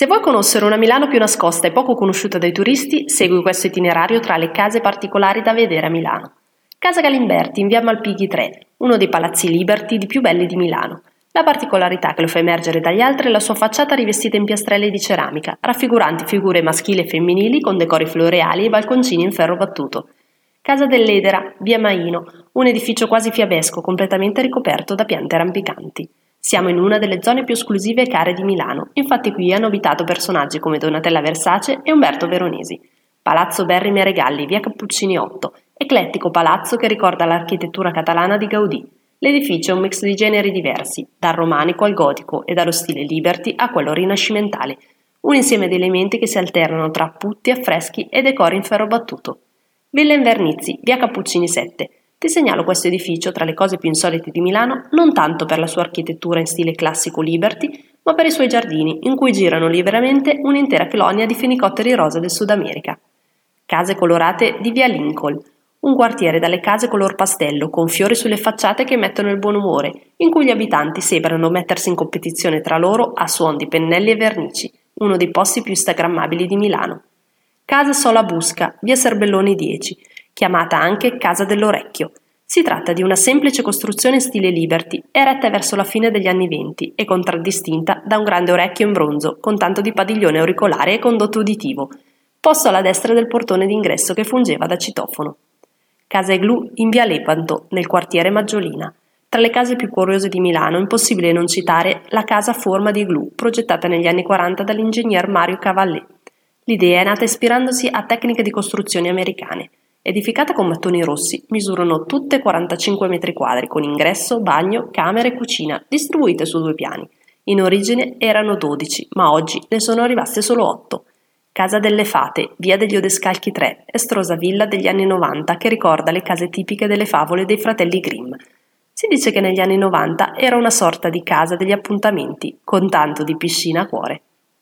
Se vuoi conoscere una Milano più nascosta e poco conosciuta dai turisti, segui questo itinerario tra le case particolari da vedere a Milano. Casa Galimberti in via Malpighi 3, uno dei palazzi Liberty di più belli di Milano. La particolarità che lo fa emergere dagli altri è la sua facciata rivestita in piastrelle di ceramica, raffiguranti figure maschili e femminili con decori floreali e balconcini in ferro battuto. Casa dell'Edera, via Maino, un edificio quasi fiabesco completamente ricoperto da piante rampicanti. Siamo in una delle zone più esclusive e care di Milano, infatti qui hanno abitato personaggi come Donatella Versace e Umberto Veronesi. Palazzo Berri Meregalli, via Cappuccini 8, eclettico palazzo che ricorda l'architettura catalana di Gaudì. L'edificio è un mix di generi diversi, dal romanico al gotico e dallo stile liberty a quello rinascimentale, un insieme di elementi che si alternano tra putti, affreschi e decori in ferro battuto. Villa Invernizzi, via Cappuccini 7, ti segnalo questo edificio tra le cose più insolite di Milano non tanto per la sua architettura in stile classico Liberty, ma per i suoi giardini, in cui girano liberamente un'intera colonia di fenicotteri rosa del Sud America. Case colorate di via Lincoln, un quartiere dalle case color pastello, con fiori sulle facciate che mettono il buon umore, in cui gli abitanti sembrano mettersi in competizione tra loro a suon di pennelli e vernici, uno dei posti più instagrammabili di Milano. Casa Sola Busca, via Serbelloni 10, chiamata anche Casa dell'Orecchio. Si tratta di una semplice costruzione in stile Liberty, eretta verso la fine degli anni venti e contraddistinta da un grande orecchio in bronzo con tanto di padiglione auricolare e condotto uditivo, posto alla destra del portone d'ingresso che fungeva da citofono. Casa Igloo in via Lepanto, nel quartiere Maggiolina. Tra le case più curiose di Milano impossibile non citare la casa a forma di igloo, progettata negli anni 40 dall'ingegner Mario Cavallé. L'idea è nata ispirandosi a tecniche di costruzione americane. Edificata con mattoni rossi, misurano tutte 45 metri quadri con ingresso, bagno, camera e cucina, distribuite su due piani. In origine erano 12, ma oggi ne sono rimaste solo 8. Casa delle Fate, via degli Odescalchi 3, estrosa villa degli anni 90 che ricorda le case tipiche delle favole dei fratelli Grimm. Si dice che negli anni 90 era una sorta di casa degli appuntamenti, con tanto di piscina a cuore.